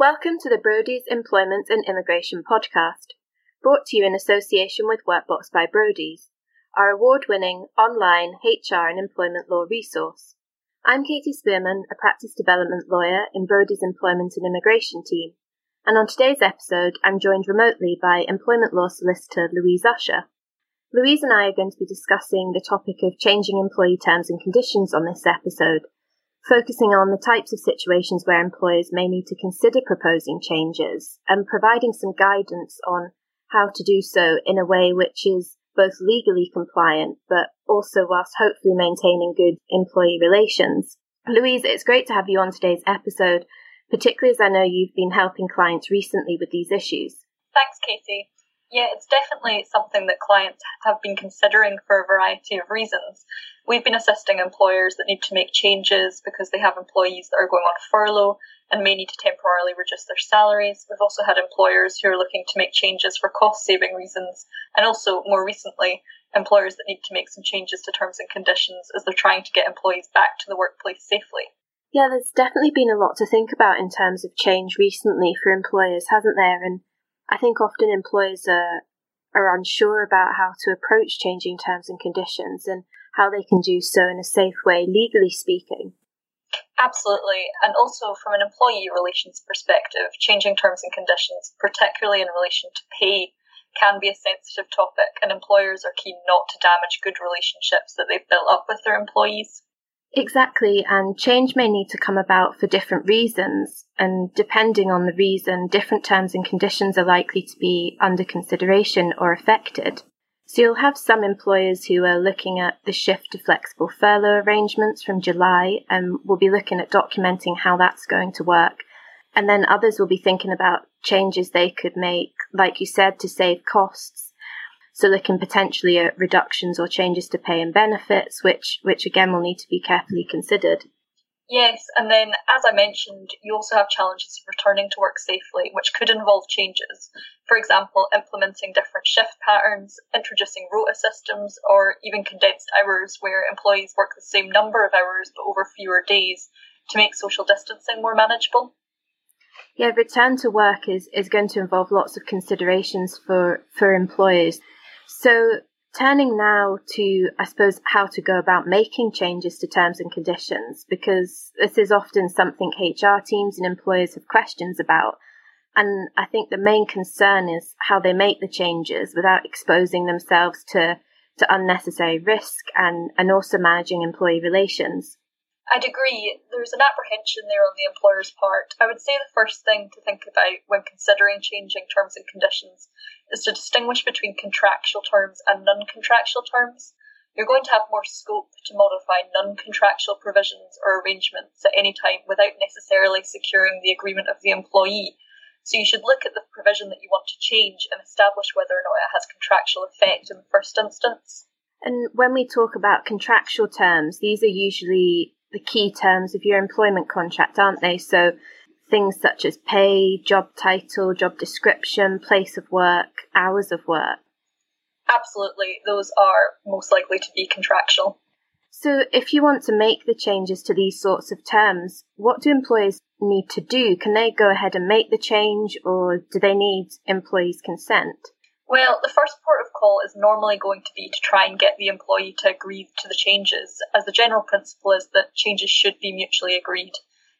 Welcome to the Brodies Employment and Immigration podcast, brought to you in association with Workbox by Brodies, our award winning online HR and employment law resource. I'm Katie Spearman, a practice development lawyer in Brodies Employment and Immigration team, and on today's episode, I'm joined remotely by employment law solicitor Louise Usher. Louise and I are going to be discussing the topic of changing employee terms and conditions on this episode focusing on the types of situations where employers may need to consider proposing changes and providing some guidance on how to do so in a way which is both legally compliant but also whilst hopefully maintaining good employee relations. Louise, it's great to have you on today's episode, particularly as I know you've been helping clients recently with these issues. Thanks, Katie. Yeah, it's definitely something that clients have been considering for a variety of reasons. We've been assisting employers that need to make changes because they have employees that are going on furlough and may need to temporarily reduce their salaries. We've also had employers who are looking to make changes for cost saving reasons, and also more recently, employers that need to make some changes to terms and conditions as they're trying to get employees back to the workplace safely. Yeah, there's definitely been a lot to think about in terms of change recently for employers, hasn't there? And I think often employers are, are unsure about how to approach changing terms and conditions and how they can do so in a safe way, legally speaking. Absolutely. And also from an employee relations perspective, changing terms and conditions, particularly in relation to pay, can be a sensitive topic, and employers are keen not to damage good relationships that they've built up with their employees. Exactly, and change may need to come about for different reasons, and depending on the reason, different terms and conditions are likely to be under consideration or affected. So you'll have some employers who are looking at the shift to flexible furlough arrangements from July and will be looking at documenting how that's going to work. And then others will be thinking about changes they could make, like you said, to save costs so looking potentially at reductions or changes to pay and benefits, which which again will need to be carefully considered. Yes, and then as I mentioned, you also have challenges of returning to work safely, which could involve changes. For example, implementing different shift patterns, introducing rota systems, or even condensed hours where employees work the same number of hours but over fewer days to make social distancing more manageable. Yeah, return to work is, is going to involve lots of considerations for, for employers. So, turning now to, I suppose, how to go about making changes to terms and conditions, because this is often something HR teams and employers have questions about. And I think the main concern is how they make the changes without exposing themselves to, to unnecessary risk and, and also managing employee relations. I'd agree. There's an apprehension there on the employer's part. I would say the first thing to think about when considering changing terms and conditions is to distinguish between contractual terms and non contractual terms. You're going to have more scope to modify non contractual provisions or arrangements at any time without necessarily securing the agreement of the employee. So you should look at the provision that you want to change and establish whether or not it has contractual effect in the first instance. And when we talk about contractual terms, these are usually the key terms of your employment contract, aren't they? So things such as pay, job title, job description, place of work, hours of work. Absolutely, those are most likely to be contractual. So, if you want to make the changes to these sorts of terms, what do employers need to do? Can they go ahead and make the change, or do they need employees' consent? Well, the first port of is normally going to be to try and get the employee to agree to the changes, as the general principle is that changes should be mutually agreed.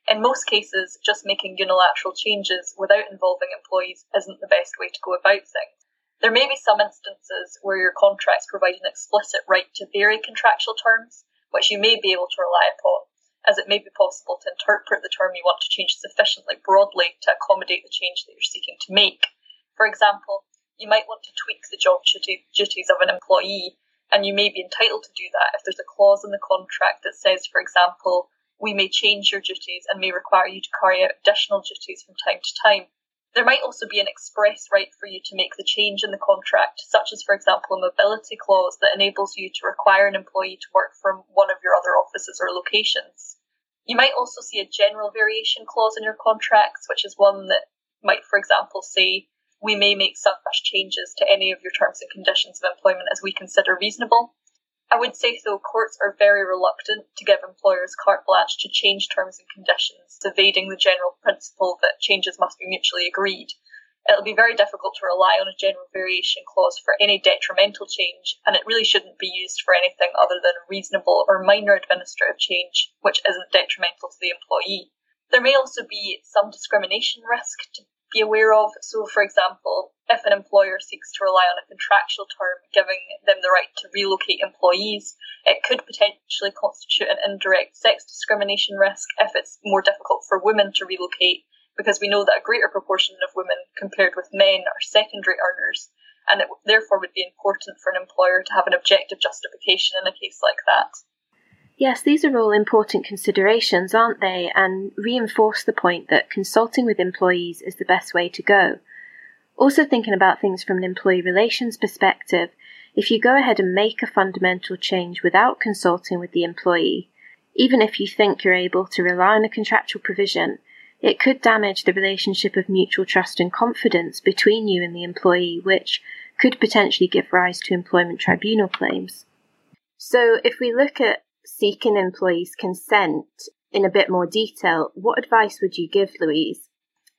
In most cases, just making unilateral changes without involving employees isn't the best way to go about things. There may be some instances where your contracts provide an explicit right to vary contractual terms, which you may be able to rely upon, as it may be possible to interpret the term you want to change sufficiently broadly to accommodate the change that you're seeking to make. For example, you might want to tweak the job duties of an employee, and you may be entitled to do that if there's a clause in the contract that says, for example, we may change your duties and may require you to carry out additional duties from time to time. There might also be an express right for you to make the change in the contract, such as, for example, a mobility clause that enables you to require an employee to work from one of your other offices or locations. You might also see a general variation clause in your contracts, which is one that might, for example, say we may make such changes to any of your terms and conditions of employment as we consider reasonable. I would say, though, courts are very reluctant to give employers carte blanche to change terms and conditions, evading the general principle that changes must be mutually agreed. It'll be very difficult to rely on a general variation clause for any detrimental change, and it really shouldn't be used for anything other than a reasonable or minor administrative change, which isn't detrimental to the employee. There may also be some discrimination risk to be aware of. So, for example, if an employer seeks to rely on a contractual term giving them the right to relocate employees, it could potentially constitute an indirect sex discrimination risk if it's more difficult for women to relocate, because we know that a greater proportion of women compared with men are secondary earners, and it therefore would be important for an employer to have an objective justification in a case like that. Yes, these are all important considerations, aren't they? And reinforce the point that consulting with employees is the best way to go. Also, thinking about things from an employee relations perspective, if you go ahead and make a fundamental change without consulting with the employee, even if you think you're able to rely on a contractual provision, it could damage the relationship of mutual trust and confidence between you and the employee, which could potentially give rise to employment tribunal claims. So, if we look at seeking employees' consent in a bit more detail, what advice would you give, Louise?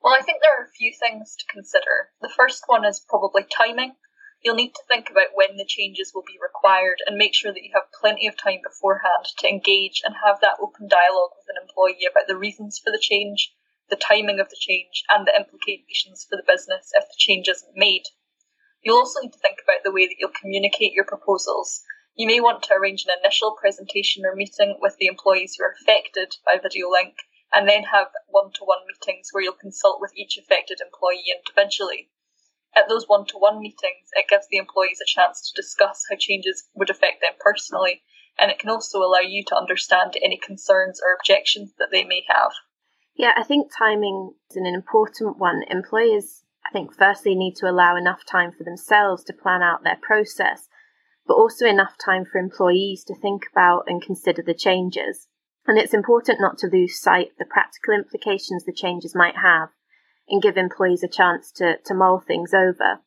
Well, I think there are a few things to consider. The first one is probably timing. You'll need to think about when the changes will be required and make sure that you have plenty of time beforehand to engage and have that open dialogue with an employee about the reasons for the change, the timing of the change, and the implications for the business if the change isn't made. You'll also need to think about the way that you'll communicate your proposals you may want to arrange an initial presentation or meeting with the employees who are affected by video link and then have one to one meetings where you'll consult with each affected employee individually. At those one to one meetings, it gives the employees a chance to discuss how changes would affect them personally, and it can also allow you to understand any concerns or objections that they may have. Yeah, I think timing is an important one. Employers, I think, firstly need to allow enough time for themselves to plan out their process but also enough time for employees to think about and consider the changes. And it's important not to lose sight of the practical implications the changes might have and give employees a chance to, to mull things over.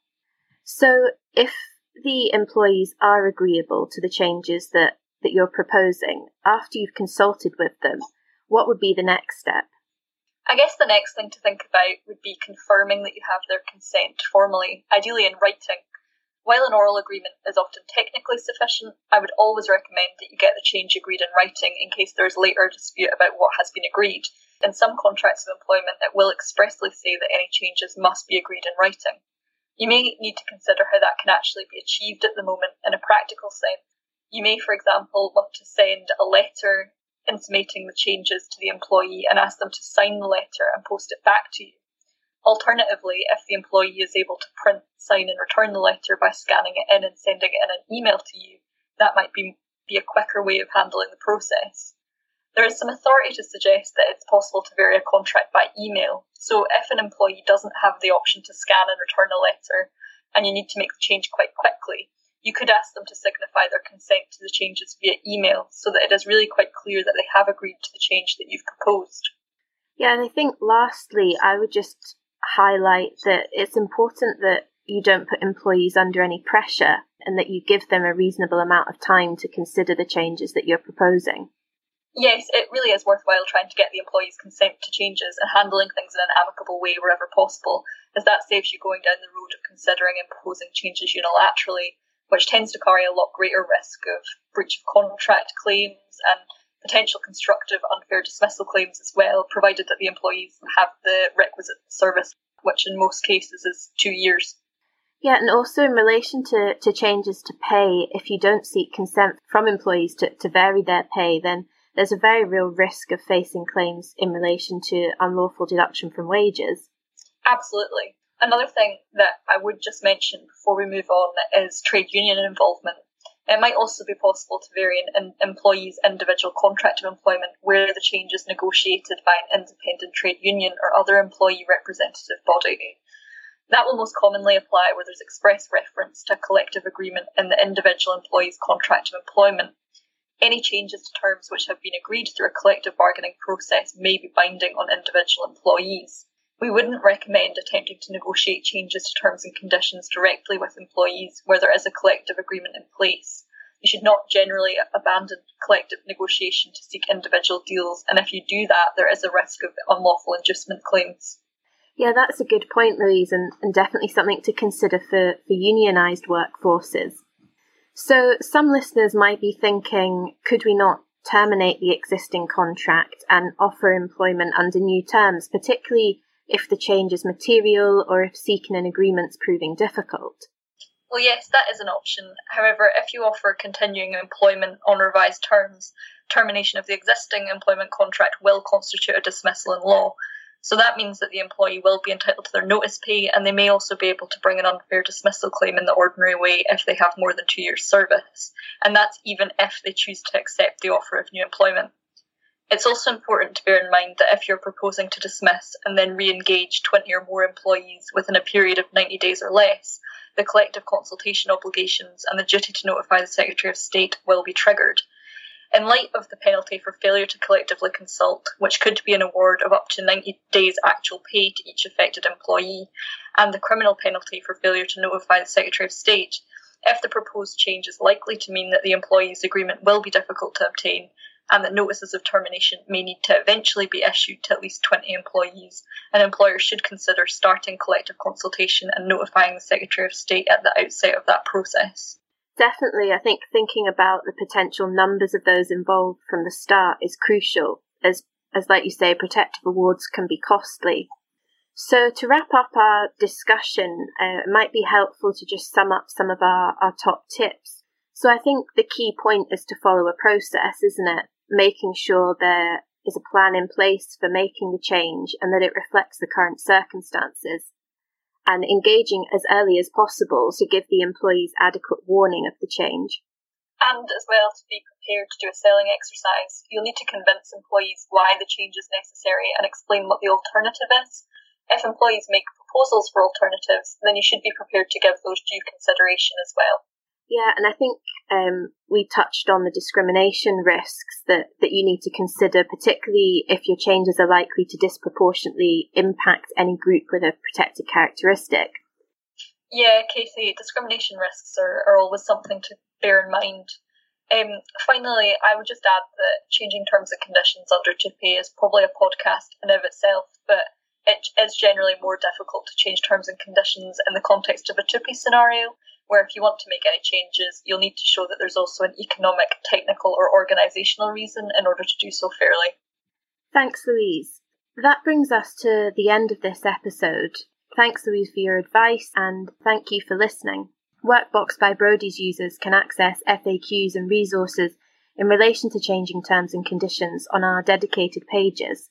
So if the employees are agreeable to the changes that, that you're proposing after you've consulted with them, what would be the next step? I guess the next thing to think about would be confirming that you have their consent formally, ideally in writing, while an oral agreement is often technically sufficient, I would always recommend that you get the change agreed in writing in case there is later dispute about what has been agreed. In some contracts of employment, it will expressly say that any changes must be agreed in writing. You may need to consider how that can actually be achieved at the moment in a practical sense. You may, for example, want to send a letter intimating the changes to the employee and ask them to sign the letter and post it back to you. Alternatively, if the employee is able to print, sign, and return the letter by scanning it in and sending it in an email to you, that might be, be a quicker way of handling the process. There is some authority to suggest that it's possible to vary a contract by email. So, if an employee doesn't have the option to scan and return a letter, and you need to make the change quite quickly, you could ask them to signify their consent to the changes via email so that it is really quite clear that they have agreed to the change that you've proposed. Yeah, and I think lastly, I would just highlight that it's important that you don't put employees under any pressure and that you give them a reasonable amount of time to consider the changes that you're proposing. Yes, it really is worthwhile trying to get the employees' consent to changes and handling things in an amicable way wherever possible, as that saves you going down the road of considering imposing changes unilaterally, which tends to carry a lot greater risk of breach of contract claims and potential constructive unfair dismissal claims as well, provided that the employees have the requisite service, which in most cases is two years. Yeah, and also in relation to, to changes to pay, if you don't seek consent from employees to, to vary their pay, then there's a very real risk of facing claims in relation to unlawful deduction from wages. Absolutely. Another thing that I would just mention before we move on is trade union involvement. It might also be possible to vary an employee's individual contract of employment where the change is negotiated by an independent trade union or other employee representative body. That will most commonly apply where there's express reference to a collective agreement in the individual employee's contract of employment. Any changes to terms which have been agreed through a collective bargaining process may be binding on individual employees. We wouldn't recommend attempting to negotiate changes to terms and conditions directly with employees where there is a collective agreement in place. You should not generally abandon collective negotiation to seek individual deals, and if you do that, there is a risk of unlawful inducement claims. Yeah, that's a good point, Louise, and, and definitely something to consider for, for unionised workforces. So, some listeners might be thinking, could we not terminate the existing contract and offer employment under new terms, particularly if the change is material or if seeking an agreement is proving difficult? Well, yes, that is an option. However, if you offer continuing employment on revised terms, termination of the existing employment contract will constitute a dismissal in law, so that means that the employee will be entitled to their notice pay and they may also be able to bring an unfair dismissal claim in the ordinary way if they have more than two years' service. And that's even if they choose to accept the offer of new employment. It's also important to bear in mind that if you're proposing to dismiss and then re engage 20 or more employees within a period of 90 days or less, the collective consultation obligations and the duty to notify the Secretary of State will be triggered. In light of the penalty for failure to collectively consult, which could be an award of up to 90 days actual pay to each affected employee, and the criminal penalty for failure to notify the Secretary of State, if the proposed change is likely to mean that the employee's agreement will be difficult to obtain, and that notices of termination may need to eventually be issued to at least 20 employees, an employer should consider starting collective consultation and notifying the Secretary of State at the outset of that process. Definitely, I think thinking about the potential numbers of those involved from the start is crucial, as, as like you say, protective awards can be costly. So to wrap up our discussion, uh, it might be helpful to just sum up some of our, our top tips. So I think the key point is to follow a process, isn't it? Making sure there is a plan in place for making the change and that it reflects the current circumstances and engaging as early as possible to give the employees adequate warning of the change. And as well, to be prepared to do a selling exercise, you'll need to convince employees why the change is necessary and explain what the alternative is. If employees make proposals for alternatives, then you should be prepared to give those due consideration as well. Yeah, and I think um, we touched on the discrimination risks that, that you need to consider, particularly if your changes are likely to disproportionately impact any group with a protected characteristic. Yeah, Katie, discrimination risks are, are always something to bear in mind. Um, finally, I would just add that changing terms and conditions under TUPE is probably a podcast in of itself, but it is generally more difficult to change terms and conditions in the context of a TUPE scenario where if you want to make any changes, you'll need to show that there's also an economic, technical, or organisational reason in order to do so fairly. Thanks, Louise. That brings us to the end of this episode. Thanks, Louise, for your advice, and thank you for listening. Workbox by Brodies users can access FAQs and resources in relation to changing terms and conditions on our dedicated pages.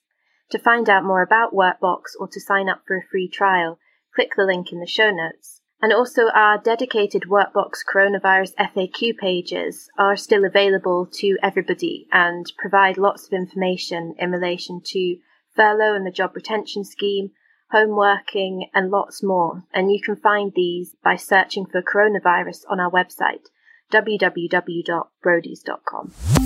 To find out more about Workbox or to sign up for a free trial, click the link in the show notes. And also, our dedicated Workbox coronavirus FAQ pages are still available to everybody and provide lots of information in relation to furlough and the job retention scheme, home working, and lots more. And you can find these by searching for coronavirus on our website, www.brodies.com.